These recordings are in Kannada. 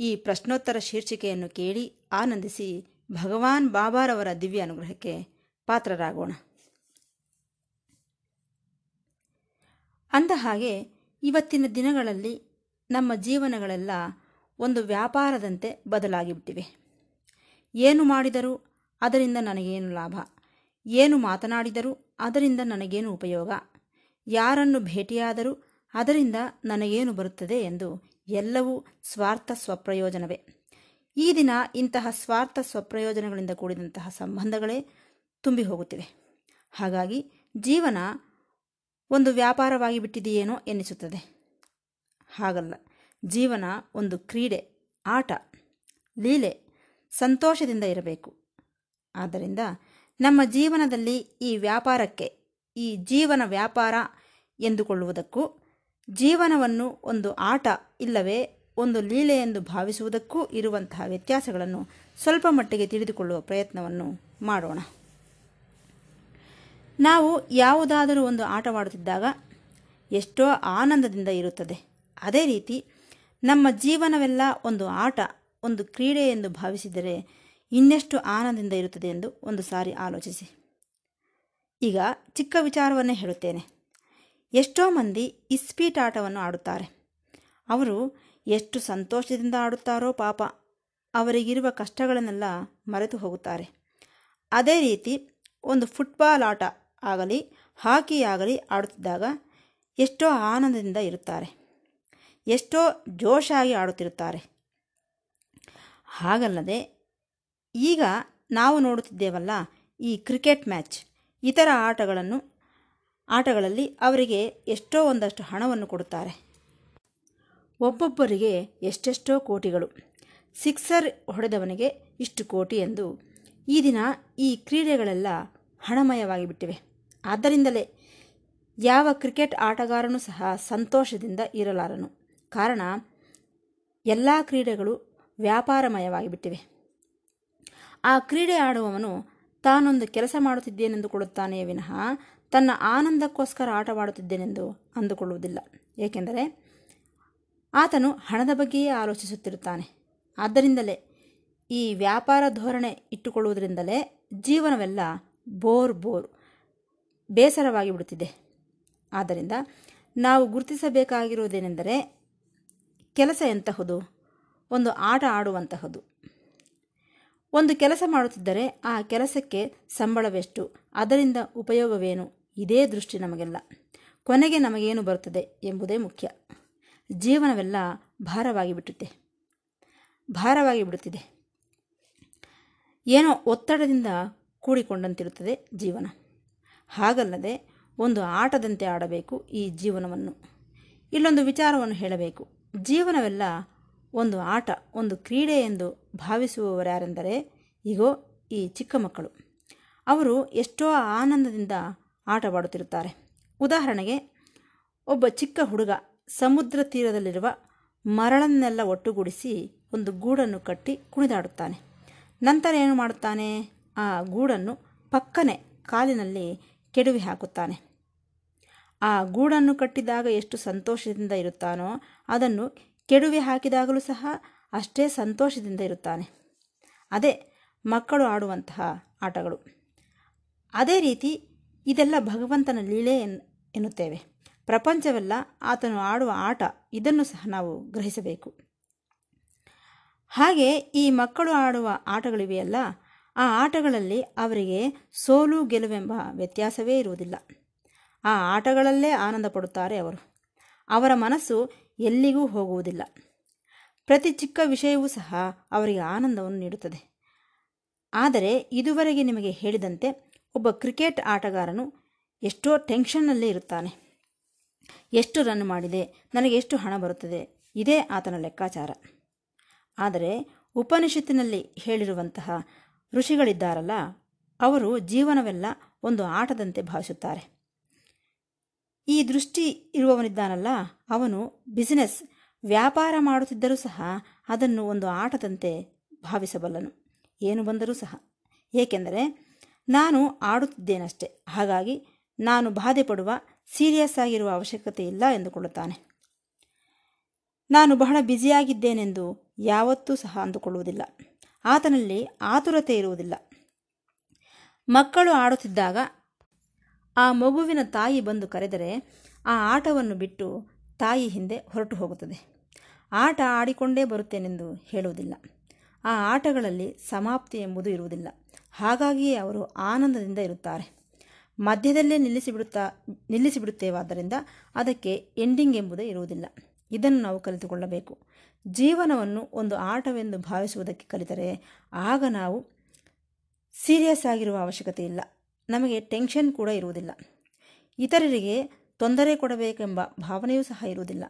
ಈ ಪ್ರಶ್ನೋತ್ತರ ಶೀರ್ಷಿಕೆಯನ್ನು ಕೇಳಿ ಆನಂದಿಸಿ ಭಗವಾನ್ ಬಾಬಾರವರ ದಿವ್ಯ ಅನುಗ್ರಹಕ್ಕೆ ಪಾತ್ರರಾಗೋಣ. ಅಂದ ಹಾಗೆ ಇವತ್ತಿನ ದಿನಗಳಲ್ಲಿ ನಮ್ಮ ಜೀವನಗಳೆಲ್ಲ ಒಂದು ವ್ಯಾಪಾರದಂತೆ ಬದಲಾಗಿಬಿಟ್ಟಿವೆ. ಏನು ಮಾಡಿದರೂ ಅದರಿಂದ ನನಗೇನು ಲಾಭ. ಏನು ಮಾತನಾಡಿದರೂ ಅದರಿಂದ ನನಗೇನು ಉಪಯೋಗ. ಯಾರನ್ನು ಭೇಟಿಯಾದರೂ ಅದರಿಂದ ನನಗೇನು ಬರುತ್ತದೆ ಎಂದು ಎಲ್ಲವೂ ಸ್ವಾರ್ಥ ಸ್ವಪ್ರಯೋಜನವೇ. ಈ ದಿನ ಇಂತಹ ಸ್ವಾರ್ಥ ಸ್ವಪ್ರಯೋಜನಗಳಿಂದ ಕೂಡಿದಂತಹ ಸಂಬಂಧಗಳೇ ತುಂಬಿ ಹೋಗುತ್ತಿವೆ. ಹಾಗಾಗಿ ಜೀವನ ಒಂದು ವ್ಯಾಪಾರವಾಗಿ ಬಿಟ್ಟಿದೆಯೇನೋ ಎನ್ನಿಸುತ್ತದೆ. ಹಾಗಲ್ಲ, ಜೀವನ ಒಂದು ಕ್ರೀಡೆ, ಆಟ, ಲೀಲೆ ಸಂತೋಷದಿಂದ ಇರಬೇಕು. ಆದ್ದರಿಂದ ನಮ್ಮ ಜೀವನದಲ್ಲಿ ಈ ವ್ಯಾಪಾರಕ್ಕೆ, ಈ ಜೀವನ ವ್ಯಾಪಾರ ಎಂದುಕೊಳ್ಳುವುದಕ್ಕೂ ಜೀವನವನ್ನು ಒಂದು ಆಟ ಇಲ್ಲವೇ ಒಂದು ಲೀಲೆ ಎಂದು ಭಾವಿಸುವುದಕ್ಕೂ ಇರುವಂತಹ ವ್ಯತ್ಯಾಸಗಳನ್ನು ಸ್ವಲ್ಪ ಮಟ್ಟಿಗೆ ತಿಳಿದುಕೊಳ್ಳುವ ಪ್ರಯತ್ನವನ್ನು ಮಾಡೋಣ. ನಾವು ಯಾವುದಾದರೂ ಒಂದು ಆಟವಾಡುತ್ತಿದ್ದಾಗ ಎಷ್ಟೋ ಆನಂದದಿಂದ ಇರುತ್ತದೆ. ಅದೇ ರೀತಿ ನಮ್ಮ ಜೀವನವೆಲ್ಲ ಒಂದು ಆಟ, ಒಂದು ಕ್ರೀಡೆ ಎಂದು ಭಾವಿಸಿದರೆ ಇನ್ನೆಷ್ಟು ಆನಂದದಿಂದ ಇರುತ್ತದೆ ಎಂದು ಒಂದು ಸಾರಿ ಆಲೋಚಿಸಿ. ಈಗ ಚಿಕ್ಕ ವಿಚಾರವನ್ನೇ ಹೇಳುತ್ತೇನೆ. ಎಷ್ಟೋ ಮಂದಿ ಇಸ್ಪೀಟ್ ಆಟವನ್ನು ಆಡುತ್ತಾರೆ. ಅವರು ಎಷ್ಟು ಸಂತೋಷದಿಂದ ಆಡುತ್ತಾರೋ ಪಾಪ, ಅವರಿಗಿರುವ ಕಷ್ಟಗಳನ್ನೆಲ್ಲ ಮರೆತು ಹೋಗುತ್ತಾರೆ. ಅದೇ ರೀತಿ ಒಂದು ಫುಟ್ಬಾಲ್ ಆಟ ಆಗಲಿ ಹಾಕಿ ಆಗಲಿ ಆಡುತ್ತಿದ್ದಾಗ ಎಷ್ಟೋ ಆನಂದದಿಂದ ಇರುತ್ತಾರೆ. ಎಷ್ಟೋ ಜೋಶಾಗಿ ಆಡುತ್ತಿರುತ್ತಾರೆ. ಹಾಗಲ್ಲದೆ ಈಗ ನಾವು ನೋಡುತ್ತಿದ್ದೇವಲ್ಲ ಈ ಕ್ರಿಕೆಟ್ ಮ್ಯಾಚ್, ಇತರ ಆಟಗಳನ್ನು ಆಟಗಳಲ್ಲಿ ಅವರಿಗೆ ಎಷ್ಟೋ ಒಂದಷ್ಟು ಹಣವನ್ನು ಕೊಡುತ್ತಾರೆ. ಒಬ್ಬೊಬ್ಬರಿಗೆ ಎಷ್ಟೆಷ್ಟೋ ಕೋಟಿಗಳು. ಸಿಕ್ಸರ್ ಹೊಡೆದವನಿಗೆ ಇಷ್ಟು ಕೋಟಿ ಎಂದು ಈ ದಿನ ಈ ಕ್ರೀಡೆಗಳೆಲ್ಲ ಹಣಮಯವಾಗಿ ಬಿಟ್ಟಿವೆ ಆದ್ದರಿಂದಲೇ ಯಾವ ಕ್ರಿಕೆಟ್ ಆಟಗಾರನೂ ಸಹ ಸಂತೋಷದಿಂದ ಇರಲಾರನು. ಕಾರಣ, ಎಲ್ಲ ಕ್ರೀಡೆಗಳು ವ್ಯಾಪಾರಮಯವಾಗಿ ಬಿಟ್ಟಿವೆ ಆ ಕ್ರೀಡೆ ಆಡುವವನು ತಾನೊಂದು ಕೆಲಸ ಮಾಡುತ್ತಿದ್ದೇನೆಂದುಕೊಳ್ಳುತ್ತಾನೆಯೇ ವಿನಃ ತನ್ನ ಆನಂದಕ್ಕೋಸ್ಕರ ಆಟವಾಡುತ್ತಿದ್ದೇನೆಂದು ಅಂದುಕೊಳ್ಳುವುದಿಲ್ಲ. ಏಕೆಂದರೆ ಆತನು ಹಣದ ಬಗ್ಗೆಯೇ ಆಲೋಚಿಸುತ್ತಿರುತ್ತಾನೆ. ಆದ್ದರಿಂದಲೇ ಈ ವ್ಯಾಪಾರ ಧೋರಣೆ ಇಟ್ಟುಕೊಳ್ಳುವುದರಿಂದಲೇ ಜೀವನವೆಲ್ಲ ಬೋರ್ ಬೋರ್, ಬೇಸರವಾಗಿ ಬಿಡುತ್ತಿದೆ. ಆದ್ದರಿಂದ ನಾವು ಗುರುತಿಸಬೇಕಾಗಿರುವುದೇನೆಂದರೆ ಕೆಲಸ ಎಂತಹುದು? ಒಂದು ಆಟ ಆಡುವಂತಹದು. ಒಂದು ಕೆಲಸ ಮಾಡುತ್ತಿದ್ದರೆ ಆ ಕೆಲಸಕ್ಕೆ ಸಂಬಳವೆಷ್ಟು? ಅದರಿಂದ ಉಪಯೋಗವೇನು? ಇದೇ ದೃಷ್ಟಿ ನಮಗೆಲ್ಲ. ಕೊನೆಗೆ ನಮಗೇನು ಬರುತ್ತದೆ ಎಂಬುದೇ ಮುಖ್ಯ. ಜೀವನವೆಲ್ಲ ಭಾರವಾಗಿ ಬಿಟ್ಟುತ್ತೆ. ಭಾರವಾಗಿ ಬಿಡುತ್ತಿದೆ. ಏನೋ ಒತ್ತಡದಿಂದ ಕೂಡಿಕೊಂಡಂತಿರುತ್ತದೆ ಜೀವನ. ಹಾಗಲ್ಲದೆ ಒಂದು ಆಟದಂತೆ ಆಡಬೇಕು ಈ ಜೀವನವನ್ನು. ಇಲ್ಲೊಂದು ವಿಚಾರವನ್ನು ಹೇಳಬೇಕು. ಜೀವನವೆಲ್ಲ ಒಂದು ಆಟ, ಒಂದು ಕ್ರೀಡೆ ಎಂದು ಭಾವಿಸುವವರ್ಯಾರೆಂದರೆ ಈಗೋ ಈ ಚಿಕ್ಕ ಮಕ್ಕಳು. ಅವರು ಎಷ್ಟೋ ಆನಂದದಿಂದ ಆಟವಾಡುತ್ತಿರುತ್ತಾರೆ. ಉದಾಹರಣೆಗೆ, ಒಬ್ಬ ಚಿಕ್ಕ ಹುಡುಗ ಸಮುದ್ರ ತೀರದಲ್ಲಿರುವ ಮರಳನ್ನೆಲ್ಲ ಒಟ್ಟುಗೂಡಿಸಿ ಒಂದು ಗೂಡನ್ನು ಕಟ್ಟಿ ಕುಣಿದಾಡುತ್ತಾನೆ. ನಂತರ ಏನು ಮಾಡುತ್ತಾನೆ? ಆ ಗೂಡನ್ನು ಪಕ್ಕನೆ ಕಾಲಿನಲ್ಲಿ ಕೆಡವಿ ಹಾಕುತ್ತಾನೆ. ಆ ಗೂಡನ್ನು ಕಟ್ಟಿದಾಗ ಎಷ್ಟು ಸಂತೋಷದಿಂದ ಇರುತ್ತಾನೋ, ಅದನ್ನು ಕೆಡವಿ ಹಾಕಿದಾಗಲೂ ಸಹ ಅಷ್ಟೇ ಸಂತೋಷದಿಂದ ಇರುತ್ತಾನೆ. ಅದೇ ಮಕ್ಕಳು ಆಡುವಂತಹ ಆಟಗಳು. ಅದೇ ರೀತಿ ಇದೆಲ್ಲ ಭಗವಂತನ ಲೀಲೆ ಎನ್, ಎನ್ನುತ್ತೇವೆ. ಪ್ರಪಂಚವೆಲ್ಲ ಆತನು ಆಡುವ ಆಟ, ಇದನ್ನು ಸಹ ನಾವು ಗ್ರಹಿಸಬೇಕು. ಹಾಗೆ ಈ ಮಕ್ಕಳು ಆಡುವ ಆಟಗಳಿವೆಯಲ್ಲ, ಆ ಆಟಗಳಲ್ಲಿ ಅವರಿಗೆ ಸೋಲು ಗೆಲುವೆಂಬ ವ್ಯತ್ಯಾಸವೇ ಇರುವುದಿಲ್ಲ. ಆ ಆಟಗಳಲ್ಲೇ ಆನಂದ ಪಡುತ್ತಾರೆ ಅವರು. ಅವರ ಮನಸ್ಸು ಎಲ್ಲಿಗೂ ಹೋಗುವುದಿಲ್ಲ. ಪ್ರತಿ ಚಿಕ್ಕ ವಿಷಯವೂ ಸಹ ಅವರಿಗೆ ಆನಂದವನ್ನು ನೀಡುತ್ತದೆ. ಆದರೆ ಇದುವರೆಗೆ ನಿಮಗೆ ಹೇಳಿದಂತೆ ಒಬ್ಬ ಕ್ರಿಕೆಟ್ ಆಟಗಾರನು ಎಷ್ಟೋ ಟೆನ್ಷನ್ನಲ್ಲೇ ಇರುತ್ತಾನೆ. ಎಷ್ಟು ರನ್ ಮಾಡಿದೆ, ನನಗೆ ಎಷ್ಟು ಹಣ ಬರುತ್ತದೆ, ಇದೇ ಆತನ ಲೆಕ್ಕಾಚಾರ. ಆದರೆ ಉಪನಿಷತ್ತಿನಲ್ಲಿ ಹೇಳಿರುವಂತಹ ಋಷಿಗಳಿದ್ದಾರಲ್ಲ, ಅವರು ಜೀವನವೆಲ್ಲ ಒಂದು ಆಟದಂತೆ ಭಾವಿಸುತ್ತಾರೆ. ಈ ದೃಷ್ಟಿ ಇರುವವನಿದ್ದಾನಲ್ಲ, ಅವನು ಬಿಸಿನೆಸ್, ವ್ಯಾಪಾರ ಮಾಡುತ್ತಿದ್ದರೂ ಸಹ ಅದನ್ನು ಒಂದು ಆಟದಂತೆ ಭಾವಿಸಬಲ್ಲನು. ಏನು ಬಂದರೂ ಸಹ. ಏಕೆಂದರೆ ನಾನು ಆಡುತ್ತಿದ್ದೇನಷ್ಟೆ. ಹಾಗಾಗಿ ನಾನು ಬಾಧೆ ಪಡುವ, ಸೀರಿಯಸ್ ಆಗಿರುವ ಅವಶ್ಯಕತೆ ಇಲ್ಲ ಎಂದುಕೊಳ್ಳುತ್ತಾನೆ. ನಾನು ಬಹಳ ಬ್ಯುಸಿಯಾಗಿದ್ದೇನೆಂದು ಯಾವತ್ತೂ ಸಹ ಅಂದುಕೊಳ್ಳುವುದಿಲ್ಲ. ಆತನಲ್ಲಿ ಆತುರತೆ ಇರುವುದಿಲ್ಲ. ಮಕ್ಕಳು ಆಡುತ್ತಿದ್ದಾಗ ಆ ಮಗುವಿನ ತಾಯಿ ಬಂದು ಕರೆದರೆ ಆ ಆಟವನ್ನು ಬಿಟ್ಟು ತಾಯಿ ಹಿಂದೆ ಹೊರಟು ಹೋಗುತ್ತದೆ. ಆಟ ಆಡಿಕೊಂಡೇ ಬರುತ್ತೇನೆಂದು ಹೇಳುವುದಿಲ್ಲ. ಆ ಆಟಗಳಲ್ಲಿ ಸಮಾಪ್ತಿ ಎಂಬುದು ಇರುವುದಿಲ್ಲ. ಹಾಗಾಗಿಯೇ ಅವರು ಆನಂದದಿಂದ ಇರುತ್ತಾರೆ. ಮಧ್ಯದಲ್ಲೇ ನಿಲ್ಲಿಸಿಬಿಡುತ್ತಾ, ನಿಲ್ಲಿಸಿಬಿಡುತ್ತೇವಾದ್ದರಿಂದ ಅದಕ್ಕೆ ಎಂಡಿಂಗ್ ಎಂಬುದೇ ಇರುವುದಿಲ್ಲ. ಇದನ್ನು ನಾವು ಕಲಿತುಕೊಳ್ಳಬೇಕು. ಜೀವನವನ್ನು ಒಂದು ಆಟವೆಂದು ಭಾವಿಸುವುದಕ್ಕೆ ಕಲಿತರೆ ಆಗ ನಾವು ಸೀರಿಯಸ್ ಆಗಿರುವ ಅವಶ್ಯಕತೆ ಇಲ್ಲ. ನಮಗೆ ಟೆನ್ಷನ್ ಕೂಡ ಇರುವುದಿಲ್ಲ. ಇತರರಿಗೆ ತೊಂದರೆ ಕೊಡಬೇಕೆಂಬ ಭಾವನೆಯೂ ಸಹ ಇರುವುದಿಲ್ಲ.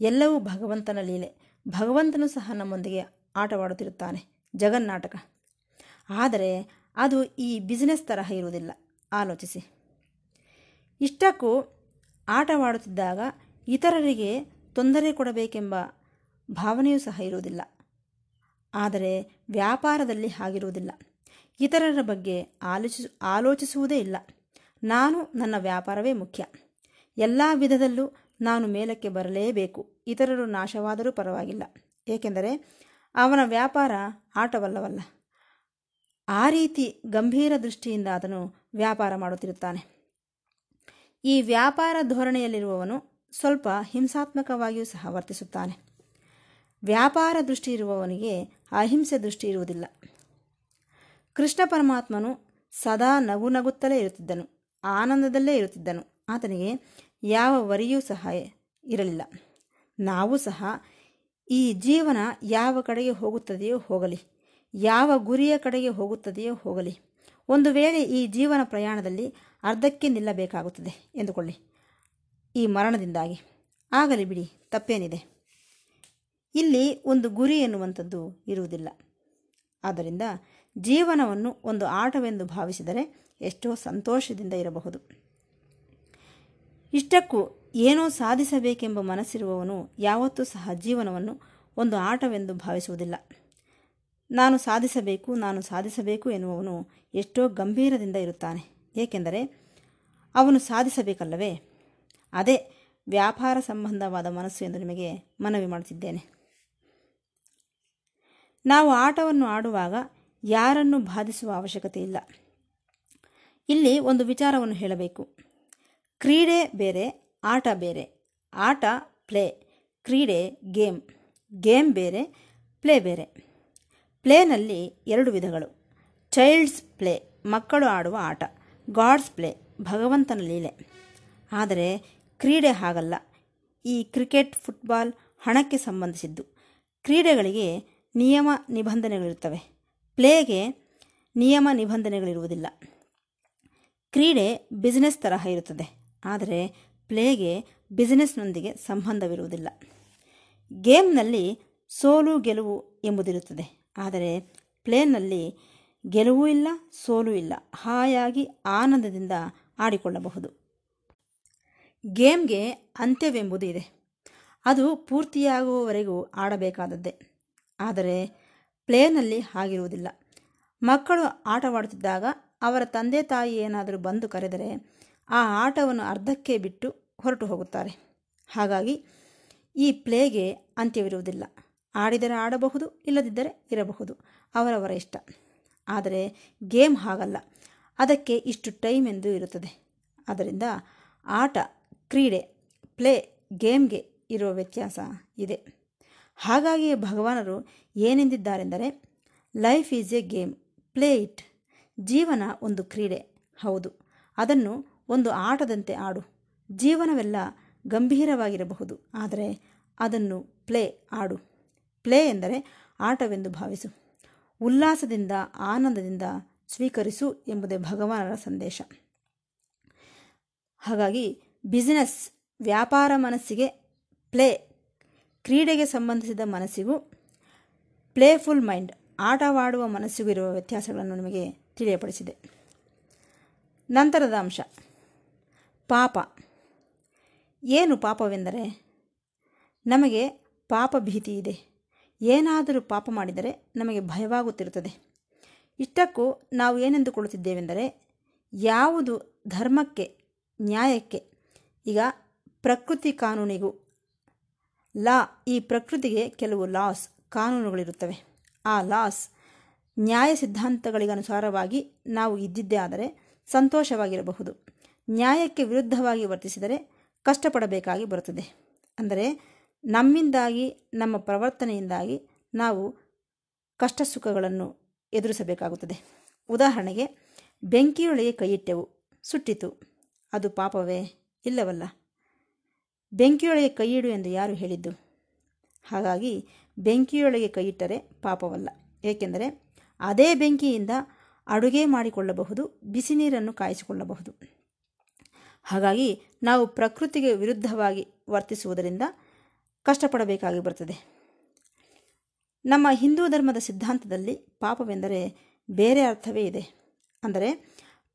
ಎಲ್ಲವೂ ಭಗವಂತನ ಲೀಲೆ. ಭಗವಂತನು ಸಹ ನಮ್ಮೊಂದಿಗೆ ಆಟವಾಡುತ್ತಿರುತ್ತಾನೆ. ಜಗನ್ನಾಟಕ. ಆದರೆ ಅದು ಈ ಬಿಸ್ನೆಸ್ ತರಹ ಇರುವುದಿಲ್ಲ. ಆಲೋಚಿಸಿ. ಇಷ್ಟಕ್ಕೂ ಆಟವಾಡುತ್ತಿದ್ದಾಗ ಇತರರಿಗೆ ತೊಂದರೆ ಕೊಡಬೇಕೆಂಬ ಭಾವನೆಯೂ ಸಹ ಇರುವುದಿಲ್ಲ. ಆದರೆ ವ್ಯಾಪಾರದಲ್ಲಿ ಹಾಗಿರುವುದಿಲ್ಲ. ಇತರರ ಬಗ್ಗೆ ಆಲೋಚಿಸು, ಆಲೋಚಿಸುವುದೇ ಇಲ್ಲ. ನಾನು ನನ್ನ ವ್ಯಾಪಾರವೇ ಮುಖ್ಯ. ಎಲ್ಲ ವಿಧದಲ್ಲೂ ನಾನು ಮೇಲಕ್ಕೆ ಬರಲೇಬೇಕು. ಇತರರು ನಾಶವಾದರೂ ಪರವಾಗಿಲ್ಲ. ಏಕೆಂದರೆ ಅವನ ವ್ಯಾಪಾರ ಆಟವಲ್ಲವಲ್ಲ. ಆ ರೀತಿ ಗಂಭೀರ ದೃಷ್ಟಿಯಿಂದ ಆತನು ವ್ಯಾಪಾರ ಮಾಡುತ್ತಿರುತ್ತಾನೆ. ಈ ವ್ಯಾಪಾರ ಧೋರಣೆಯಲ್ಲಿರುವವನು ಸ್ವಲ್ಪ ಹಿಂಸಾತ್ಮಕವಾಗಿಯೂ ಸಹ ವರ್ತಿಸುತ್ತಾನೆ. ವ್ಯಾಪಾರ ದೃಷ್ಟಿ ಇರುವವನಿಗೆ ಅಹಿಂಸೆ ದೃಷ್ಟಿ ಇರುವುದಿಲ್ಲ. ಕೃಷ್ಣ ಪರಮಾತ್ಮನು ಸದಾ ನಗು ನಗುತ್ತಲೇ ಇರುತ್ತಿದ್ದನು, ಆನಂದದಲ್ಲೇ ಇರುತ್ತಿದ್ದನು, ಆತನಿಗೆ ಯಾವ ವರಿಯೂ ಸಹ ಇರಲಿಲ್ಲ. ನಾವು ಸಹ ಈ ಜೀವನ ಯಾವ ಕಡೆಗೆ ಹೋಗುತ್ತದೆಯೋ ಹೋಗಲಿ. ಯಾವ ಗುರಿಯ ಕಡೆಗೆ ಹೋಗುತ್ತದೆಯೋ ಹೋಗಲಿ. ಒಂದು ವೇಳೆ ಈ ಜೀವನ ಪ್ರಯಾಣದಲ್ಲಿ ಅರ್ಧಕ್ಕೆ ನಿಲ್ಲಬೇಕಾಗುತ್ತದೆ ಎಂದುಕೊಳ್ಳಿ. ಈ ಮರಣದಿಂದಾಗಿ. ಆಗಲಿ ಬಿಡಿ, ತಪ್ಪೇನಿದೆ. ಇಲ್ಲಿ ಒಂದು ಗುರಿ ಎನ್ನುವಂಥದ್ದು ಇರುವುದಿಲ್ಲ. ಆದ್ದರಿಂದ ಜೀವನವನ್ನು ಒಂದು ಆಟವೆಂದು ಭಾವಿಸಿದರೆ ಎಷ್ಟೋ ಸಂತೋಷದಿಂದ ಇರಬಹುದು. ಇಷ್ಟಕ್ಕೂ ಏನೋ ಸಾಧಿಸಬೇಕೆಂಬ ಮನಸ್ಸಿರುವವನು ಯಾವತ್ತೂ ಸಹ ಜೀವನವನ್ನು ಒಂದು ಆಟವೆಂದು ಭಾವಿಸುವುದಿಲ್ಲ. ನಾನು ಸಾಧಿಸಬೇಕು ನಾನು ಸಾಧಿಸಬೇಕು ಎನ್ನುವವನು ಎಷ್ಟೋ ಗಂಭೀರದಿಂದ ಇರುತ್ತಾನೆ. ಏಕೆಂದರೆ ಅವನು ಸಾಧಿಸಬೇಕಲ್ಲವೇ? ಅದೇ ವ್ಯಾಪಾರ ಸಂಬಂಧವಾದ ಮನಸ್ಸು ಎಂದು ನಿಮಗೆ ಮನವಿ ಮಾಡುತ್ತಿದ್ದೇನೆ ನಾವು ಆಟವನ್ನು ಆಡುವಾಗ ಯಾರನ್ನು ಬಾಧಿಸುವ ಅವಶ್ಯಕತೆ ಇಲ್ಲ. ಇಲ್ಲಿ ಒಂದು ವಿಚಾರವನ್ನು ಹೇಳಬೇಕು. ಕ್ರೀಡೆ ಬೇರೆ, ಆಟ ಬೇರೆ. ಆಟ, ಪ್ಲೇ. ಕ್ರೀಡೆ, ಗೇಮ್. ಗೇಮ್ ಬೇರೆ, ಪ್ಲೇ ಬೇರೆ. ಪ್ಲೇನಲ್ಲಿ ಎರಡು ವಿಧಗಳು. ಚೈಲ್ಡ್ಸ್ ಪ್ಲೇ, ಮಕ್ಕಳು ಆಡುವ ಆಟ. ಗಾಡ್ಸ್ ಪ್ಲೇ, ಭಗವಂತನ ಲೀಲೆ. ಆದರೆ ಕ್ರೀಡೆ ಹಾಗಲ್ಲ. ಈ ಕ್ರಿಕೆಟ್, ಫುಟ್ಬಾಲ್ ಹಣಕ್ಕೆ ಸಂಬಂಧಿಸಿದ್ದು. ಕ್ರೀಡೆಗಳಿಗೆ ನಿಯಮ ನಿಬಂಧನೆಗಳಿರ್ತವೆ ಪ್ಲೇಗೆ ನಿಯಮ ನಿಬಂಧನೆಗಳಿರುವುದಿಲ್ಲ. ಕ್ರೀಡೆ ಬಿಸಿನೆಸ್ ತರಹ ಇರುತ್ತದೆ. ಆದರೆ ಪ್ಲೇಗೆ ಬಿಸಿನೆಸ್ನೊಂದಿಗೆ ಸಂಬಂಧವಿರುವುದಿಲ್ಲ. ಗೇಮ್ನಲ್ಲಿ ಸೋಲು ಗೆಲುವು ಎಂಬುದಿರುತ್ತದೆ. ಆದರೆ ಪ್ಲೇನಲ್ಲಿ ಗೆಲುವು ಇಲ್ಲ, ಸೋಲು ಇಲ್ಲ. ಹಾಯಾಗಿ ಆನಂದದಿಂದ ಆಡಿಕೊಳ್ಳಬಹುದು. ಗೇಮ್ಗೆ ಅಂತ್ಯವೆಂಬುದು ಇದೆ. ಅದು ಪೂರ್ತಿಯಾಗುವವರೆಗೂ ಆಡಬೇಕಾದದ್ದೇ. ಆದರೆ ಪ್ಲೇನಲ್ಲಿ ಹಾಗಿರುವುದಿಲ್ಲ. ಮಕ್ಕಳು ಆಟವಾಡುತ್ತಿದ್ದಾಗ ಅವರ ತಂದೆ ತಾಯಿ ಏನಾದರೂ ಬಂದು ಕರೆದರೆ ಆ ಆಟವನ್ನು ಅರ್ಧಕ್ಕೆ ಬಿಟ್ಟು ಹೊರಟು ಹೋಗುತ್ತಾರೆ. ಹಾಗಾಗಿ ಈ ಪ್ಲೇಗೆ ಅಂತ್ಯವಿರುವುದಿಲ್ಲ. ಆಡಿದರೆ ಆಡಬಹುದು, ಇಲ್ಲದಿದ್ದರೆ ಇರಬಹುದು. ಅವರವರ ಇಷ್ಟ. ಆದರೆ ಗೇಮ್ ಹಾಗಲ್ಲ. ಅದಕ್ಕೆ ಇಷ್ಟು ಟೈಮ್ ಎಂದು ಇರುತ್ತದೆ. ಅದರಿಂದ ಆಟ, ಕ್ರೀಡೆ, ಪ್ಲೇ, ಗೇಮ್ಗೆ ಇರುವ ವ್ಯತ್ಯಾಸ ಇದೆ. ಹಾಗಾಗಿಯೇ ಭಗವಾನರು ಏನೆಂದಿದ್ದಾರೆಂದರೆ, life is a game, play it. ಜೀವನ ಒಂದು ಕ್ರೀಡೆ, ಹೌದು. ಅದನ್ನು ಒಂದು ಆಟದಂತೆ ಆಡು. ಜೀವನವೆಲ್ಲ ಗಂಭೀರವಾಗಿರಬಹುದು, ಆದರೆ ಅದನ್ನು ಪ್ಲೇ ಆಡು. ಪ್ಲೇ ಎಂದರೆ ಆಟವೆಂದು ಭಾವಿಸು. ಉಲ್ಲಾಸದಿಂದ, ಆನಂದದಿಂದ ಸ್ವೀಕರಿಸು ಎಂಬುದೇ ಭಗವಾನರ ಸಂದೇಶ. ಹಾಗಾಗಿ ಬಿಸಿನೆಸ್, ವ್ಯಾಪಾರ ಮನಸ್ಸಿಗೆ ಪ್ಲೇ, ಕ್ರೀಡೆಗೆ ಸಂಬಂಧಿಸಿದ ಮನಸ್ಸಿಗೂ ಪ್ಲೇಫುಲ್ ಮೈಂಡ್, ಆಟವಾಡುವ ಮನಸ್ಸಿಗೂ ಇರುವ ವ್ಯತ್ಯಾಸಗಳನ್ನು ನಿಮಗೆ ತಿಳಿಯಪಡಿಸಿದೆ. ನಂತರದ ಅಂಶ. ಪಾಪ. ಏನು ಪಾಪವೆಂದರೆ? ನಮಗೆ ಪಾಪ ಭೀತಿ ಇದೆ. ಏನಾದರೂ ಪಾಪ ಮಾಡಿದರೆ ನಮಗೆ ಭಯವಾಗುತ್ತಿರುತ್ತದೆ. ಇಷ್ಟಕ್ಕೂ ನಾವು ಏನೆಂದುಕೊಳ್ಳುತ್ತಿದ್ದೇವೆಂದರೆ, ಯಾವುದು ಧರ್ಮಕ್ಕೆ, ನ್ಯಾಯಕ್ಕೆ, ಈಗ ಪ್ರಕೃತಿ ಕಾನೂನಿಗೂ, ಲಾ, ಈ ಪ್ರಕೃತಿಗೆ ಕೆಲವು ಲಾಸ್, ಕಾನೂನುಗಳಿರುತ್ತವೆ. ಆ ಲಾಸ್ ನ್ಯಾಯ ಸಿದ್ಧಾಂತಗಳಿಗನುಸಾರವಾಗಿ ನಾವು ಇದ್ದಿದ್ದೇ ಆದರೆ ಸಂತೋಷವಾಗಿರಬಹುದು. ನ್ಯಾಯಕ್ಕೆ ವಿರುದ್ಧವಾಗಿ ವರ್ತಿಸಿದರೆ ಕಷ್ಟಪಡಬೇಕಾಗಿ ಬರುತ್ತದೆ. ಅಂದರೆ ನಮ್ಮಿಂದಾಗಿ, ನಮ್ಮ ಪ್ರವರ್ತನೆಯಿಂದಾಗಿ ನಾವು ಕಷ್ಟ ಸುಖಗಳನ್ನು ಎದುರಿಸಬೇಕಾಗುತ್ತದೆ. ಉದಾಹರಣೆಗೆ, ಬೆಂಕಿಯೊಳಗೆ ಕೈಯಿಟ್ಟೆವು, ಸುಟ್ಟಿತು, ಅದು ಪಾಪವೇ ಇಲ್ಲವಲ್ಲ. ಬೆಂಕಿಯೊಳಗೆ ಕೈಯಿಡು ಎಂದು ಯಾರು ಹೇಳಿದ್ದು? ಹಾಗಾಗಿ, ಬೆಂಕಿಯೊಳಗೆ ಕೈಯಿಟ್ಟರೆ ಪಾಪವಲ್ಲ. ಏಕೆಂದರೆ, ಅದೇ ಬೆಂಕಿಯಿಂದ ಅಡುಗೆ ಮಾಡಿಕೊಳ್ಳಬಹುದು, ಬಿಸಿ ನೀರನ್ನು ಕಾಯಿಸಿಕೊಳ್ಳಬಹುದು. ಹಾಗಾಗಿ, ನಾವು ಪ್ರಕೃತಿಗೆ ವಿರುದ್ಧವಾಗಿ ವರ್ತಿಸುವುದರಿಂದ ಕಷ್ಟಪಡಬೇಕಾಗಿ ಬರ್ತದೆ. ನಮ್ಮ ಹಿಂದೂ ಧರ್ಮದ ಸಿದ್ಧಾಂತದಲ್ಲಿ ಪಾಪವೆಂದರೆ ಬೇರೆ ಅರ್ಥವೇ ಇದೆ. ಅಂದರೆ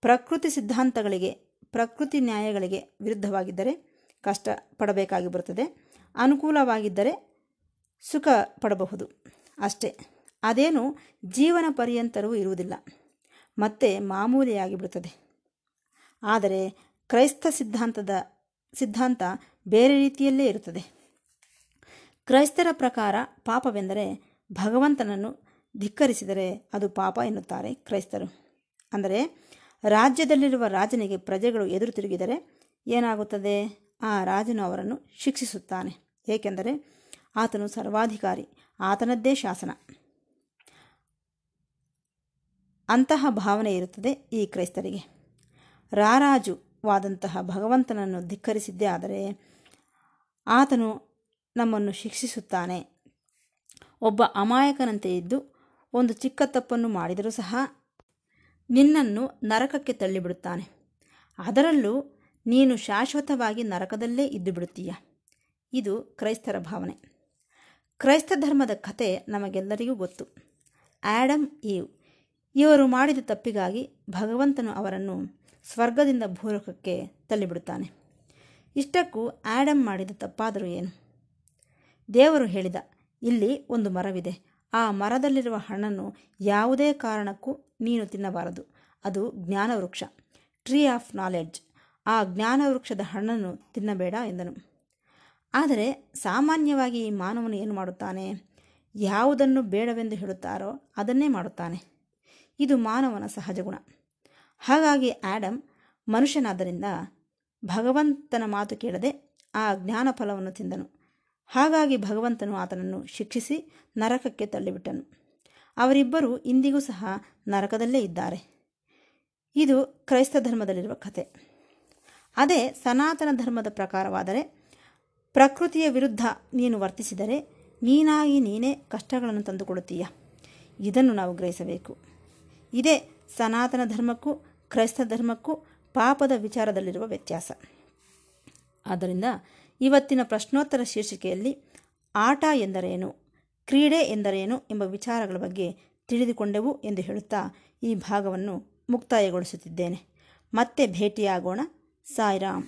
ಪ್ರಕೃತಿ ಸಿದ್ಧಾಂತಗಳಿಗೆ, ಪ್ರಕೃತಿ ನ್ಯಾಯಗಳಿಗೆ ವಿರುದ್ಧವಾಗಿದ್ದರೆ ಕಷ್ಟ ಪಡಬೇಕಾಗಿ ಬರುತ್ತದೆ ಅನುಕೂಲವಾಗಿದ್ದರೆ ಸುಖ ಪಡಬಹುದು ಅಷ್ಟೇ. ಅದೇನು ಜೀವನ ಪರ್ಯಂತರವೂ ಇರುವುದಿಲ್ಲ. ಮತ್ತೆ ಮಾಮೂಲಿಯಾಗಿ ಬಿಡುತ್ತದೆ. ಆದರೆ ಕ್ರೈಸ್ತ ಸಿದ್ಧಾಂತದ, ಸಿದ್ಧಾಂತ ಬೇರೆ ರೀತಿಯಲ್ಲೇ ಇರುತ್ತದೆ. ಕ್ರೈಸ್ತರ ಪ್ರಕಾರ ಪಾಪವೆಂದರೆ ಭಗವಂತನನ್ನು ಧಿಕ್ಕರಿಸಿದರೆ ಅದು ಪಾಪ ಎನ್ನುತ್ತಾರೆ ಕ್ರೈಸ್ತರು. ಅಂದರೆ ರಾಜ್ಯದಲ್ಲಿರುವ ರಾಜನಿಗೆ ಪ್ರಜೆಗಳು ಎದುರು ತಿರುಗಿದರೆ ಏನಾಗುತ್ತದೆ? ಆ ರಾಜನು ಅವರನ್ನು ಶಿಕ್ಷಿಸುತ್ತಾನೆ. ಏಕೆಂದರೆ ಆತನು ಸರ್ವಾಧಿಕಾರಿ, ಆತನದ್ದೇ ಶಾಸನ. ಅಂತಹ ಭಾವನೆ ಇರುತ್ತದೆ ಈ ಕ್ರೈಸ್ತರಿಗೆ. ರಾರಾಜುವಾದಂತಹ ಭಗವಂತನನ್ನು ಧಿಕ್ಕರಿಸಿದ್ದೇ ಆದರೆ ಆತನು ನಮ್ಮನ್ನು ಶಿಕ್ಷಿಸುತ್ತಾನೆ. ಒಬ್ಬ ಅಮಾಯಕನಂತೆ ಇದ್ದು ಒಂದು ಚಿಕ್ಕ ತಪ್ಪನ್ನು ಮಾಡಿದರೂ ಸಹ ನಿನ್ನನ್ನು ನರಕಕ್ಕೆ ತಳ್ಳಿಬಿಡುತ್ತಾನೆ. ಅದರಲ್ಲೂ ನೀನು ಶಾಶ್ವತವಾಗಿ ನರಕದಲ್ಲೇ ಇದ್ದು ಬಿಡುತ್ತೀಯ. ಇದು ಕ್ರೈಸ್ತರ ಭಾವನೆ. ಕ್ರೈಸ್ತ ಧರ್ಮದ ಕತೆ ನಮಗೆಲ್ಲರಿಗೂ ಗೊತ್ತು. Adam Eve. ಇವರು ಮಾಡಿದ ತಪ್ಪಿಗಾಗಿ ಭಗವಂತನು ಅವರನ್ನು ಸ್ವರ್ಗದಿಂದ ಭೂಲೋಕಕ್ಕೆ ತಳ್ಳಿಬಿಡುತ್ತಾನೆ. ಇಷ್ಟಕ್ಕೂ ಆ್ಯಡಮ್ ಮಾಡಿದ ತಪ್ಪಾದರೂ ಏನು? ದೇವರು ಹೇಳಿದ, ಇಲ್ಲಿ ಒಂದು ಮರವಿದೆ. ಆ ಮರದಲ್ಲಿರುವ ಹಣ್ಣನ್ನು ಯಾವುದೇ ಕಾರಣಕ್ಕೂ ನೀನು ತಿನ್ನಬಾರದು. ಅದು ಜ್ಞಾನವೃಕ್ಷ ಟ್ರೀ ಆಫ್ ನಾಲೆಡ್ಜ್ ಆ ಜ್ಞಾನವೃಕ್ಷದ ಹಣ್ಣನ್ನು ತಿನ್ನಬೇಡ ಎಂದನು. ಆದರೆ ಸಾಮಾನ್ಯವಾಗಿ ಮಾನವನು ಏನು ಮಾಡುತ್ತಾನೆ? ಯಾವುದನ್ನು ಬೇಡವೆಂದು ಹೇಳುತ್ತಾರೋ ಅದನ್ನೇ ಮಾಡುತ್ತಾನೆ. ಇದು ಮಾನವನ ಸಹಜ ಗುಣ. ಹಾಗಾಗಿ ಆ್ಯಡಮ್ ಮನುಷ್ಯನಾದ್ದರಿಂದ ಭಗವಂತನ ಮಾತು ಕೇಳದೆ ಆ ಜ್ಞಾನ ಫಲವನ್ನು ತಿಂದನು. ಹಾಗಾಗಿ ಭಗವಂತನು ಆತನನ್ನು ಶಿಕ್ಷಿಸಿ ನರಕಕ್ಕೆ ತಳ್ಳಿಬಿಟ್ಟನು. ಅವರಿಬ್ಬರು ಇಂದಿಗೂ ಸಹ ನರಕದಲ್ಲೇ ಇದ್ದಾರೆ. ಇದು ಕ್ರೈಸ್ತ ಧರ್ಮದಲ್ಲಿರುವ ಕಥೆ. ಅದೇ ಸನಾತನ ಧರ್ಮದ ಪ್ರಕಾರವಾದರೆ, ಪ್ರಕೃತಿಯ ವಿರುದ್ಧ ನೀನು ವರ್ತಿಸಿದರೆ ನೀನಾಗಿ ನೀನೇ ಕಷ್ಟಗಳನ್ನು ತಂದುಕೊಡುತ್ತೀಯ. ಇದನ್ನು ನಾವು ಗ್ರಹಿಸಬೇಕು. ಇದೇ ಸನಾತನ ಧರ್ಮಕ್ಕೂ ಕ್ರೈಸ್ತ ಧರ್ಮಕ್ಕೂ ಪಾಪದ ವಿಚಾರದಲ್ಲಿರುವ ವ್ಯತ್ಯಾಸ. ಆದ್ದರಿಂದ ಇವತ್ತಿನ ಪ್ರಶ್ನೋತ್ತರ ಶೀರ್ಷಿಕೆಯಲ್ಲಿ ಆಟ ಎಂದರೇನು? ಕ್ರೀಡೆ ಎಂದರೇನು? ಎಂಬ ವಿಚಾರಗಳ ಬಗ್ಗೆ ತಿಳಿದುಕೊಂಡೆವು ಎಂದು ಹೇಳುತ್ತಾ ಈ ಭಾಗವನ್ನು ಮುಕ್ತಾಯಗೊಳಿಸುತ್ತಿದ್ದೇನೆ. ಮತ್ತೆ ಭೇಟಿಯಾಗೋಣ. ಸಾಯಿರಾಮ್